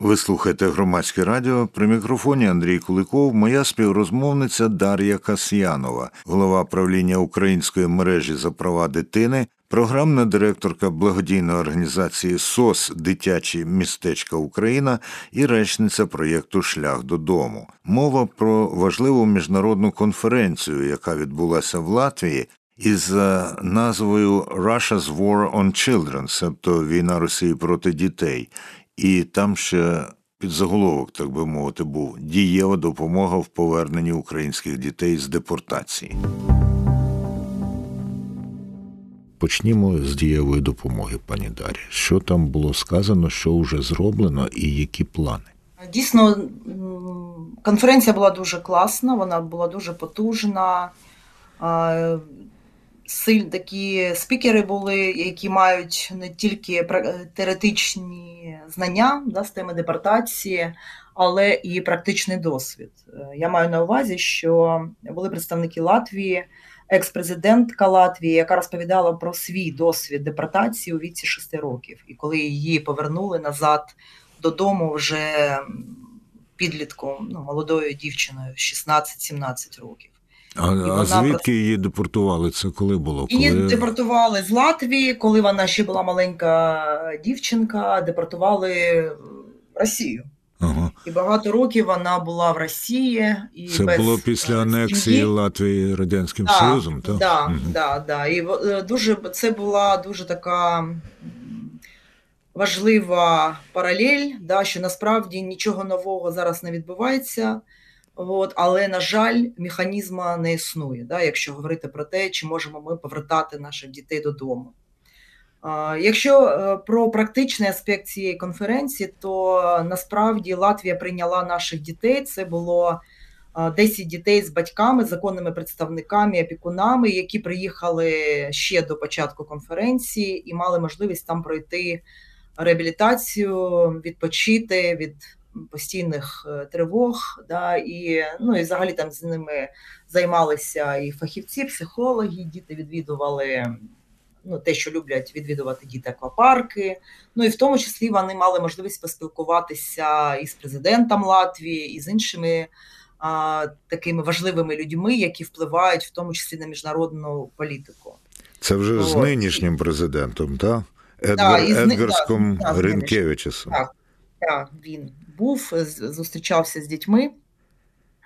Ви слухаєте громадське радіо при мікрофоні Андрій Куликов, моя співрозмовниця Дар'я Касьянова, голова правління української мережі за права дитини, програмна директорка благодійної організації СОС Дитячі містечка Україна і речниця проєкту Шлях додому. Мова про важливу міжнародну конференцію, яка відбулася в Латвії. Із назвою Russia's War on Children, себто війна Росії проти дітей, і там ще під заголовок, так би мовити, був дієва допомога в поверненні українських дітей з депортації. Почнімо з дієвої допомоги, пані Дарі. Що там було сказано, що вже зроблено, і які плани? Дійсно, конференція була дуже класна, вона була дуже потужна силь такі спікери були, які мають не тільки теоретичні знання да, з теми депортації, але і практичний досвід. Е, я маю на увазі, що були представники Латвії, екс-президентка Латвії, яка розповідала про свій досвід депортації у віці 6 років, і коли її повернули назад додому вже підлітком, ну, молодою дівчиною 16-17 років. А а звідки її депортували? Це коли було? Коли... Її депортували з Латвії, коли вона ще була маленька дівчинка, депортували в Росію. Ага. І багато років вона була в Росії. І Це без було після е, анексії сім'ї. Латвії Радянським да, Союзом, так? Да, угу. да, да. І е, дуже це була дуже така важлива паралель, да, що насправді нічого нового зараз не відбувається. От, але, на жаль, механізму не існує, да, якщо говорити про те, чи можемо ми повертати наших дітей додому. Якщо е, про практичний аспект цієї конференції, то насправді Латвія прийняла наших дітей. Це було 10 дітей з батьками, законними представниками, опікунами, які приїхали ще до початку конференції і мали можливість там пройти реабілітацію, відпочити від постійних е, тривог, да, і ну і взагалі там з ними займалися і фахівці, психологи, діти відвідували ну, те, що люблять відвідувати діти аквапарки. Ну і в тому числі вони мали можливість поспілкуватися із президентом Латвії, і з іншими а, такими важливими людьми, які впливають в тому числі на міжнародну політику. Це вже От. з нинішнім президентом, так? Едгар, да, Едгарськом да, да, Ринкевичесом. Так, так, він був, зустрічався з дітьми.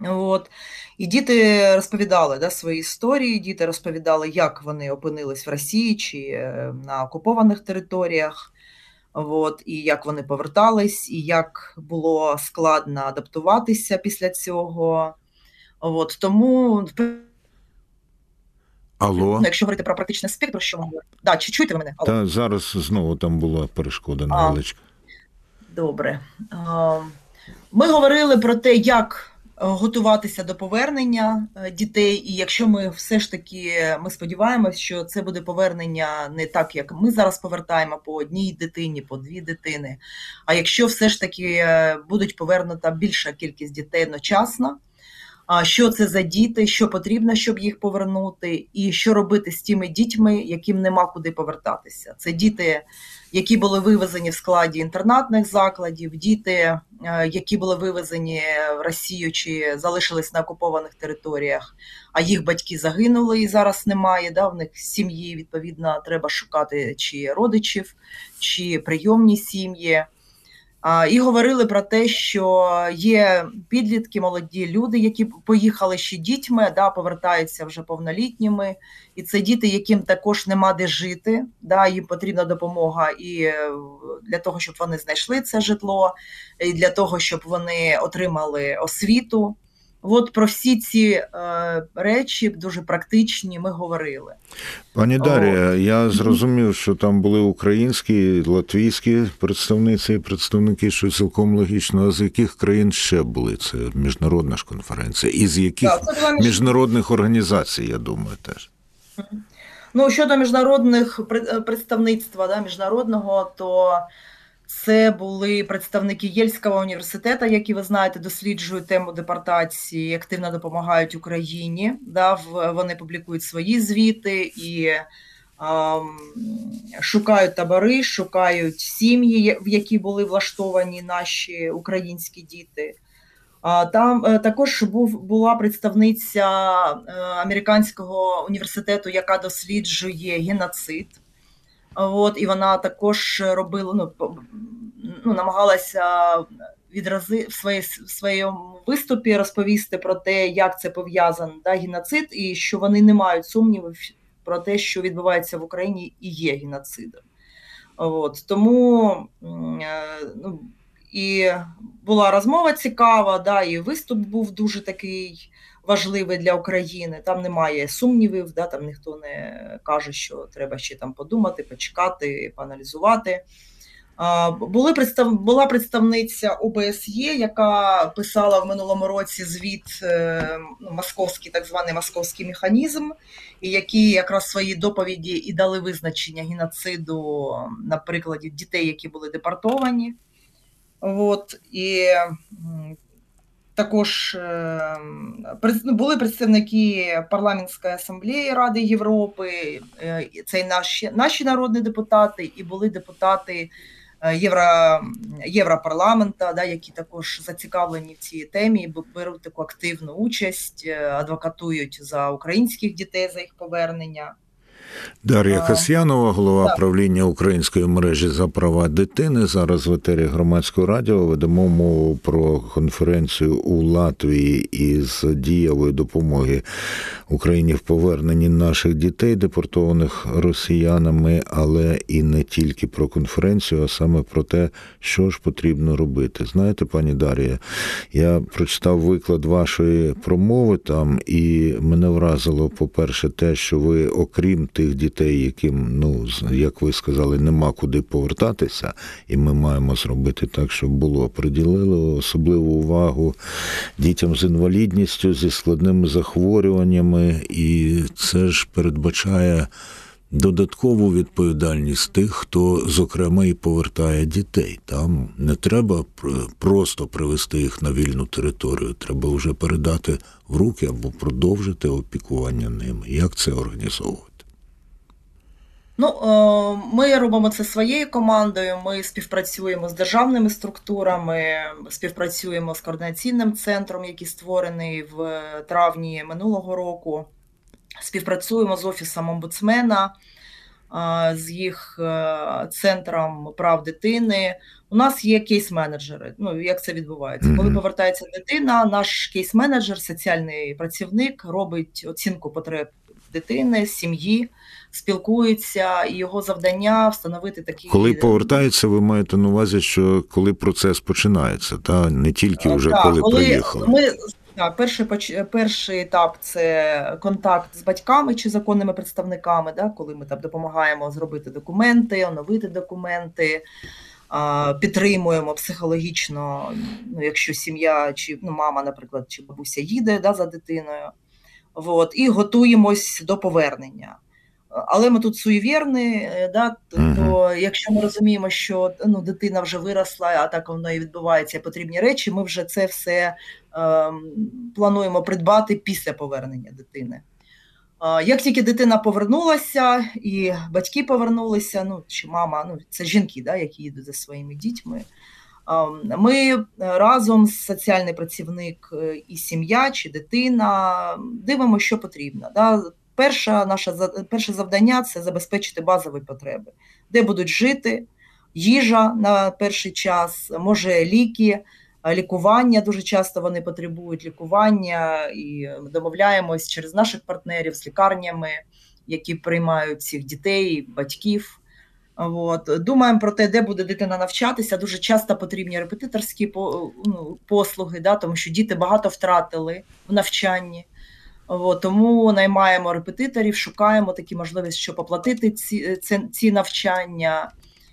От. І діти розповідали да, свої історії, діти розповідали, як вони опинились в Росії чи е, на окупованих територіях, от, і як вони повертались, і як було складно адаптуватися після цього. От, Тому Алло. Ну, якщо говорити про практичний аспект, про що ми говоримо? Да, чи чуєте ви мене? Алло. Та зараз знову там була перешкода невеличка. Добре. Ми говорили про те, як е, готуватися до повернення е, дітей, і якщо ми все ж таки ми сподіваємось, що це буде повернення не так, як ми зараз повертаємо по одній дитині, по дві дитини. А якщо все ж таки е, будуть повернута більша кількість дітей одночасно, що це за діти, що потрібно, щоб їх повернути, і що робити з тими дітьми, яким нема куди повертатися. Це діти які були вивезені в складі інтернатних закладів, діти, е, які були вивезені в Росію чи залишились на окупованих територіях, а їх батьки загинули і зараз немає. Да, В них сім'ї відповідно треба шукати чи родичів, чи прийомні сім'ї. І говорили про те, що є підлітки, молоді люди, які поїхали ще дітьми, да, повертаються вже повнолітніми, і це діти, яким також нема де жити. Да, Їм потрібна допомога і е, для того, щоб вони знайшли це житло, і для того, щоб вони отримали освіту. От про всі ці е, речі дуже практичні ми говорили. Пані Дар'я, я зрозумів, що там були українські, латвійські представниці і представники, що цілком логічно. А з яких країн ще були? Це міжнародна ж конференція, і з яких так, міжнародних організацій, я думаю, теж. Ну щодо міжнародних представництва да, міжнародного, то це були представники Єльського університету, які ви знаєте, досліджують тему депортації, активно допомагають Україні. Да, Вони публікують свої звіти і шукають табори, шукають сім'ї, в які були влаштовані наші українські діти. Там е, також був була представниця е, американського університету, яка досліджує геноцид. От, І вона також робила, ну, ну намагалася відрази в своїй в своєму виступі розповісти про те, як це пов'язано да, геноцид, і що вони не мають сумнівів про те, що відбувається в Україні, і є геноцидом. От, Тому е, ну, і була розмова цікава, да, і виступ був дуже такий важливий для України. Там немає сумнівів, да, там ніхто не каже, що треба ще там подумати, почекати, поаналізувати. Були представ... Була представниця ОБСЄ, яка писала в минулому році звіт е, ну, московський, так званий московський механізм, і які якраз свої доповіді і дали визначення геноциду на прикладі дітей, які були депортовані. От, І також е, ну, були представники парламентської асамблеї Ради Європи, е, це і наші, наші народні депутати, і були депутати. Е, Євро, Європарламента, да, які також зацікавлені в цій темі, беруть таку активну участь, адвокатують за українських дітей за їх повернення. Дар'я Касьянова, голова так. правління української мережі за права дитини. Зараз в етері громадського радіо ведемо мову про конференцію у Латвії із дієвої допомоги Україні в поверненні наших дітей, депортованих росіянами, але і не тільки про конференцію, а саме про те, що ж потрібно робити. Знаєте, пані Дар'я, я прочитав виклад вашої промови там, і мене вразило, по-перше, те, що ви, окрім тих дітей, яким, ну як ви сказали, нема куди повертатися, і ми маємо зробити так, щоб було. Приділили особливу увагу дітям з інвалідністю, зі складними захворюваннями, і це ж передбачає. Додаткову відповідальність тих, хто, зокрема, і повертає дітей. Там не треба просто привести їх на вільну територію, треба вже передати в руки або продовжити опікування ними. Як це організовувати? Ну, е, ми робимо це своєю командою. Ми співпрацюємо з державними структурами, співпрацюємо з координаційним центром, який створений в травні минулого року. Співпрацюємо з офісом омбудсмена, е, з їх е, центром прав дитини. У нас є кейс-менеджери. Ну як це відбувається? Коли повертається дитина, наш кейс-менеджер, соціальний працівник, робить оцінку потреб дитини, сім'ї спілкуються, і його завдання встановити такі. Коли повертаються, ви маєте на увазі, що коли процес починається, та не тільки е, вже так, коли, коли приїхали. Ми так, перший перший етап це контакт з батьками чи законними представниками, да, коли ми там допомагаємо зробити документи, оновити документи. Підтримуємо психологічно, ну якщо сім'я чи ну мама, наприклад, чи бабуся їде да, за дитиною, От, і готуємось до повернення. Але ми тут суєвірні, е, да, то якщо ми розуміємо, що ну, дитина вже виросла, а так воно і відбувається потрібні речі, ми вже це все е, плануємо придбати після повернення дитини. Е, як тільки дитина повернулася і батьки повернулися, ну чи мама, ну це жінки, да, які їдуть за своїми дітьми. Е, ми разом з соціальний працівник е, і сім'я чи дитина дивимося, що потрібно. Перша наша перше завдання це забезпечити базові потреби, де будуть жити, їжа на перший час, може ліки, лікування. Дуже часто вони потребують лікування і домовляємось через наших партнерів з лікарнями, які приймають цих дітей, батьків. От. Думаємо про те, де буде дитина навчатися. Дуже часто потрібні репетиторські ну, послуги, да, тому що діти багато втратили в навчанні. От, Тому наймаємо репетиторів, шукаємо такі можливості, щоб оплатити ці, ці, ці навчання.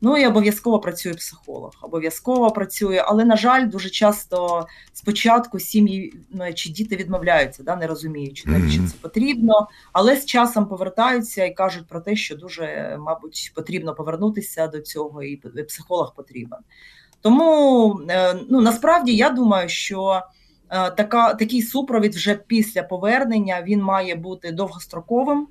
Ну і обов'язково працює психолог, обов'язково працює, але, на жаль, дуже часто спочатку сім'ї ну, чи діти відмовляються, да, не розуміючи, навіщо це потрібно, але з часом повертаються і кажуть про те, що дуже, мабуть, потрібно повернутися до цього, і психолог потрібен. Тому е, ну, насправді я думаю, що. Е, така, такий супровід вже після повернення він має бути довгостроковим.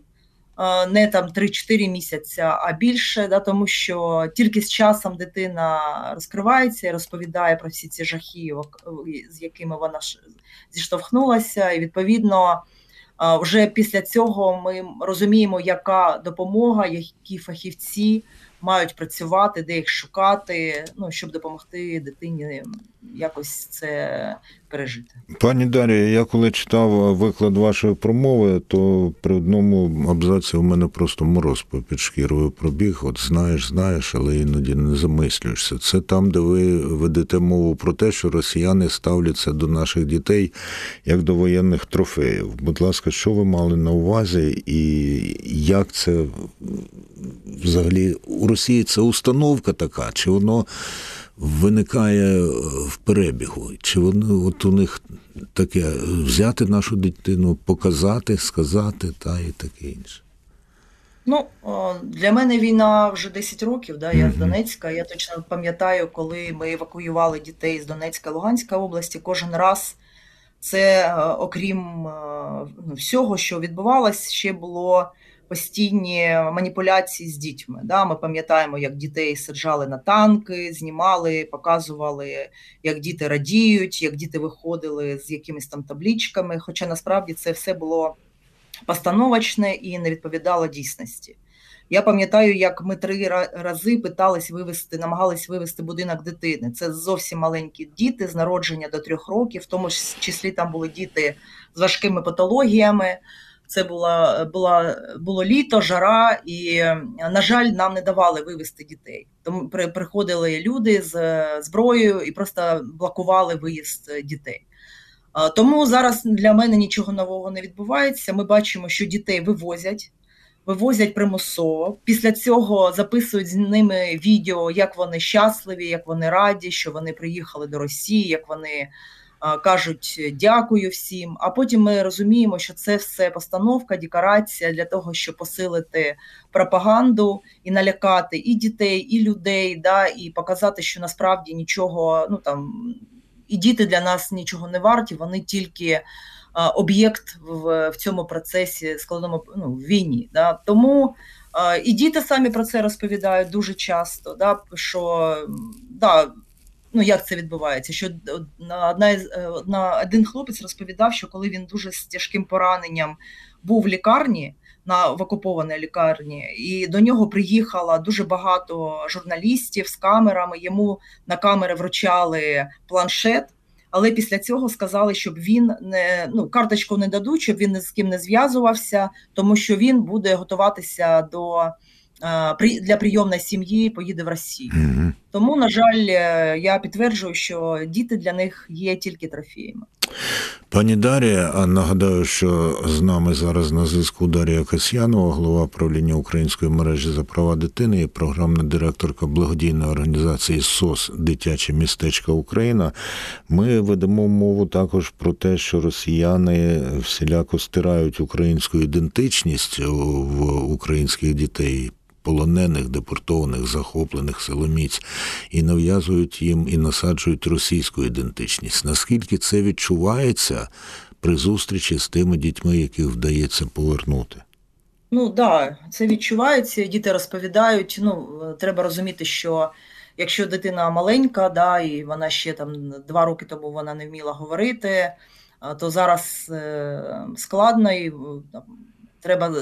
Е, не там 3-4 місяця, а більше, да, тому що тільки з часом дитина розкривається і розповідає про всі ці жахи, з якими вона зіштовхнулася, і відповідно. Вже після цього ми розуміємо, яка допомога, які фахівці мають працювати, де їх шукати, ну щоб допомогти дитині якось це пережити. Пані Дарія, я коли читав виклад вашої промови, то при одному абзаці у мене просто мороз під шкірою пробіг. От знаєш, знаєш, але іноді не замислюєшся. Це там, де ви ведете мову про те, що росіяни ставляться до наших дітей як до воєнних трофеїв. Будь ласка, що ви мали на увазі, і як це взагалі у Росії це установка така, чи воно виникає е, в перебігу? Чи воно от у них таке взяти нашу дитину, показати, сказати та і таке інше? Ну, для мене війна вже 10 років. Да, Я з Донецька. Я точно пам'ятаю, коли ми евакуювали дітей з Донецька Луганська області. Кожен раз це, е, окрім е, всього, що відбувалось, ще було постійні маніпуляції з дітьми. Да? Ми пам'ятаємо, як дітей саджали на танки, знімали, показували, як діти радіють, як діти виходили з якимись там таблічками. Хоча насправді це все було постановочне і не відповідало дійсності. Я пам'ятаю, як ми три рази питались вивести, намагались вивести будинок дитини. Це зовсім маленькі діти з народження до трьох років, в тому числі там були діти з важкими патологіями. Це була була було літо, жара, і на жаль, нам не давали вивезти дітей. Тому приходили люди з зброєю і просто блокували виїзд дітей. Тому зараз для мене нічого нового не відбувається. Ми бачимо, що дітей вивозять, вивозять примусово. Після цього записують з ними відео, як вони щасливі, як вони раді, що вони приїхали до Росії, як вони кажуть дякую всім. А потім ми розуміємо, що це все постановка, декорація для того, щоб посилити пропаганду і налякати і дітей, і людей, да, і показати, що насправді нічого, ну там і діти для нас нічого не варті, вони тільки. Об'єкт в в цьому процесі складному ну, в війні. Да? Тому і діти самі про це розповідають дуже часто. Да? Що да, ну як це відбувається? Що одна е, одна один хлопець розповідав, що коли він дуже з тяжким пораненням був в лікарні на в окупованій лікарні, і до нього приїхало дуже багато журналістів з камерами. Йому на камери вручали планшет. Але після цього сказали, щоб він не ну карточку не дадуть, щоб він ні з ким не зв'язувався, тому що він буде готуватися до для прийомної сім'ї поїде в Росію. Угу. Тому, на жаль, е, я підтверджую, що діти для них є тільки трофіями. Пані Дарія, нагадаю, що з нами зараз на зв'язку Дарія Касьянова, голова правління Української мережі за права дитини і програмна директорка благодійної організації СОС Дитяче містечко Україна. Ми ведемо мову також про те, що росіяни всіляко стирають українську ідентичність в українських дітей полонених, депортованих, захоплених силоміць і нав'язують їм і насаджують російську ідентичність. Наскільки це відчувається при зустрічі з тими дітьми, яких вдається повернути? Ну да, це відчувається. Діти розповідають. Ну треба розуміти, що якщо дитина маленька, да, і вона ще там два роки тому вона не вміла говорити, то зараз е, складно і там, треба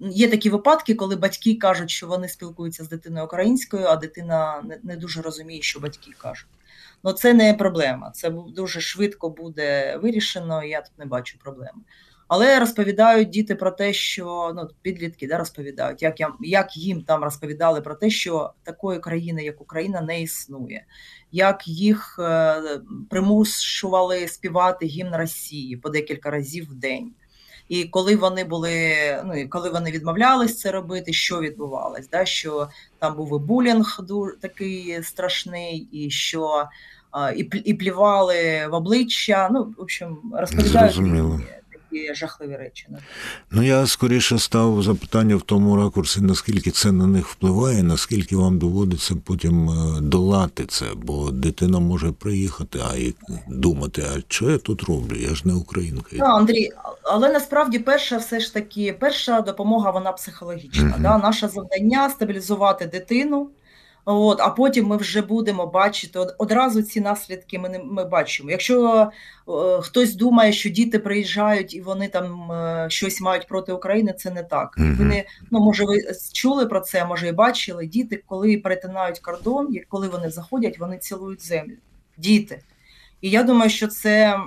Є такі випадки, коли батьки кажуть, що вони спілкуються з дитиною українською, а дитина не, дуже розуміє, що батьки кажуть. Ну це не проблема. Це дуже швидко буде вирішено, я тут не бачу проблеми. Але розповідають діти про те, що ну підлітки да, розповідають, як я як їм там розповідали про те, що такої країни, як Україна, не існує, як їх е, примушували співати гімн Росії по декілька разів в день. І коли вони були, ну і коли вони відмовлялись це робити, що відбувалось? Да? Що там був і булінг такий страшний, і що і і плівали в обличчя. Ну, в общем, розповідають. Такі жахливі речі. Ну я скоріше став запитання в тому ракурсі, наскільки це на них впливає, наскільки вам доводиться потім е, долати це, бо дитина може приїхати, а і думати, а що я тут роблю? Я ж не українка. Ну, Андрій, але насправді перша все ж таки перша допомога вона психологічна. Мгм. Да? Наше завдання стабілізувати дитину. От, а потім ми вже будемо бачити одразу ці наслідки. Ми не ми бачимо. Якщо е, хтось думає, що діти приїжджають і вони там е, щось мають проти України, це не так. Ви не ну може ви чули про це, може і бачили. Діти, коли перетинають кордон, і коли вони заходять, вони цілують землю. Діти. І я думаю, що це,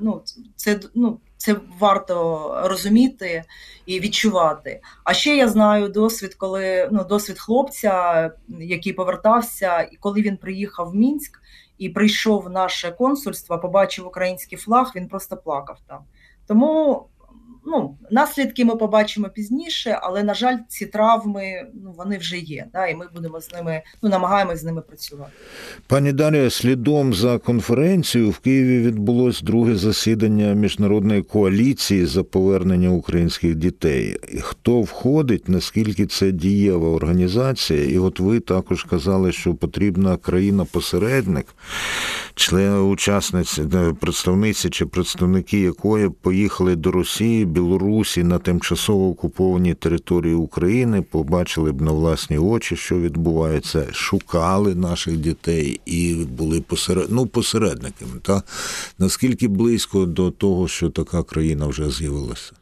ну, це, ну, це варто розуміти і відчувати. А ще я знаю досвід, коли ну, досвід хлопця, який повертався, і коли він приїхав в Мінськ і прийшов в наше консульство, побачив український флаг, він просто плакав там. Тому ну, наслідки ми побачимо пізніше, але на жаль, ці травми ну, вони вже є. Да, і ми будемо з ними, ну намагаємось з ними працювати. Пані Дар'я, слідом за конференцією в Києві відбулось друге засідання міжнародної коаліції за повернення українських дітей. Хто входить, наскільки це дієва організація? І от ви також казали, що потрібна країна-посередник, члени учасниці, представниці чи представники якої поїхали до Росії, Білорусі на тимчасово окупованій території України, побачили б на власні очі, що відбувається, шукали наших дітей і були посеред... ну, посередниками. Та? Наскільки близько до того, що така країна вже з'явилася?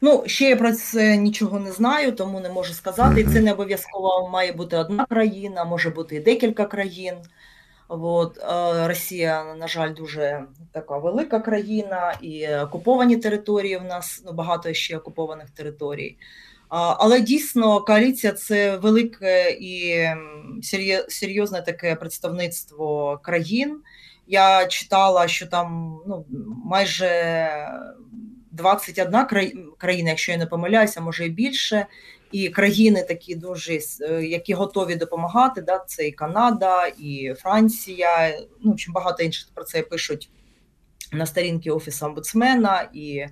Ну, ще я про це нічого не знаю, тому не можу сказати. Це не обов'язково має бути одна країна, може бути і декілька країн. От, Росія, на жаль, дуже така велика країна, і окуповані території в нас ну, багато ще окупованих територій. Але дійсно коаліція це велике і серйозне таке представництво країн. Я читала, що там ну, майже 21 край- країна, якщо я не помиляюся, може і більше. І країни такі дуже е, які готові допомагати. Да, це і Канада, і Франція. Ну, общем, багато інших про це пишуть на сторінки Офісу омбудсмена і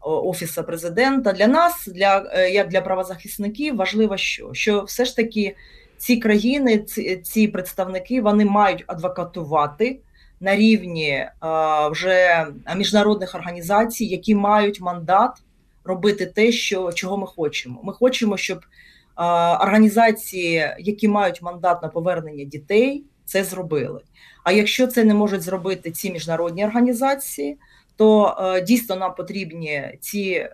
о, Офісу президента. Для нас, для е, як для правозахисників, важливо, що, що все ж таки ці країни, ці, ці представники, вони мають адвокатувати на рівні е, вже міжнародних організацій, які мають мандат робити те, що чого ми хочемо. Ми хочемо, щоб е, організації, які мають мандат на повернення дітей, це зробили. А якщо це не можуть зробити ці міжнародні організації, то е, дійсно нам потрібні ці е,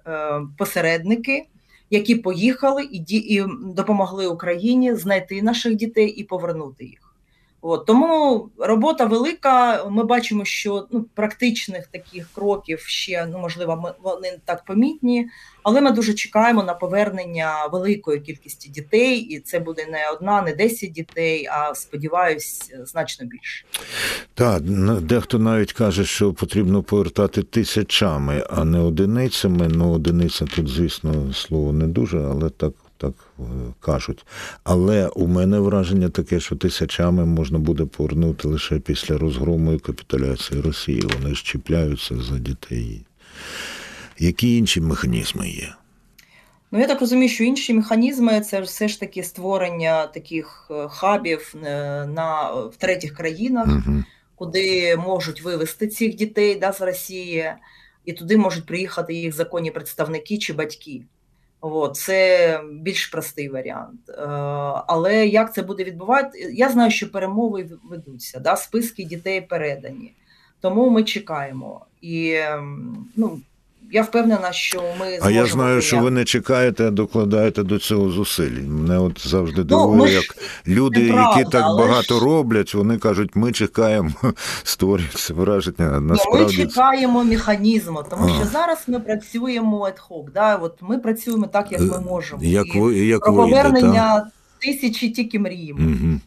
посередники, які поїхали і, ді- і допомогли Україні знайти наших дітей і повернути їх. От, тому робота велика. Ми бачимо, що ну, практичних таких кроків ще ну, можливо, ми, вони не так помітні, але ми дуже чекаємо на повернення великої кількості дітей, і це буде не одна, не 10 дітей, а сподіваюсь, значно більше. Так, дехто навіть каже, що потрібно повертати тисячами, а не одиницями. Ну, одиниця тут, звісно, слово не дуже, але так, так е, кажуть. Але у мене враження таке, що тисячами можна буде повернути лише після розгрому і капітуляції Росії. Вони ж чіпляються за дітей. Які інші механізми є? Ну, я так розумію, що інші механізми це все ж таки створення таких е, хабів е, на, в третіх країнах. Угу. куди можуть вивезти цих дітей да, з Росії, і туди можуть приїхати їх законні представники чи батьки. От, це більш простий варіант. Е, Але як це буде відбувати? Я знаю, що перемови ведуться, да, списки дітей передані. Тому ми чекаємо. І ем, ну, я впевнена, що ми зможемо А я знаю, що ви не чекаєте, а докладаєте до цього зусиль. Мене от завжди Ну, дивує, ж- як люди, неправда, які так багато ж- роблять, вони кажуть, ми чекаємо, створюється враження. Ні, ми чекаємо механізму, тому що зараз ми працюємо ad-hoc, да? От ми працюємо так, як ми Е, можемо. як ви як про повернення тисячі тільки мріємо. Угу.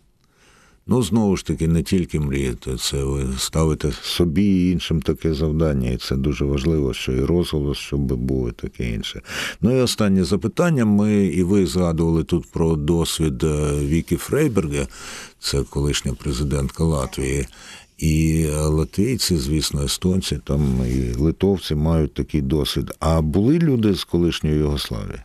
Ну, знову ж таки, не тільки мріяти, це ви ставите собі і іншим таке завдання, і це дуже важливо, що і розголос, щоб був і таке інше. Ну і останнє запитання. Ми і ви згадували тут про досвід е, Вікі Фрейберга, це колишня президентка Латвії. І латвійці, звісно, естонці, там і литовці мають такий досвід. А були люди з колишньої Югославії?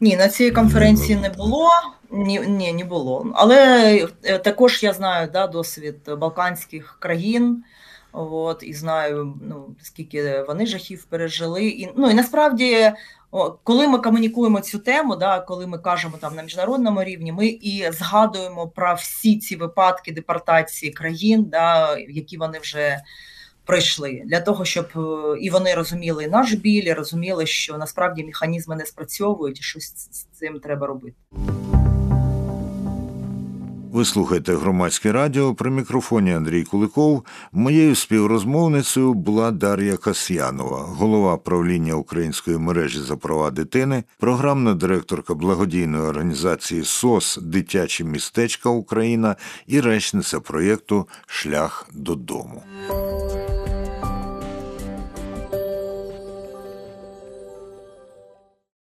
Ні, на цій конференції не було. Ні, ні, не було. Але е, також я знаю да, досвід балканських країн. От, і знаю, ну, скільки вони жахів пережили. І, ну, і насправді, коли ми комунікуємо цю тему, да, коли ми кажемо там на міжнародному рівні, ми і згадуємо про всі ці випадки депортації країн, да, які вони вже пройшли, для того, щоб е, і вони розуміли наш біль, і розуміли, що насправді механізми не спрацьовують, і щось з цим треба робити. Ви слухаєте громадське радіо при мікрофоні Андрій Куликов. Моєю співрозмовницею була Дар'я Касьянова, голова правління української мережі за права дитини, програмна директорка благодійної організації СОС Дитячі містечка Україна і речниця проєкту Шлях додому.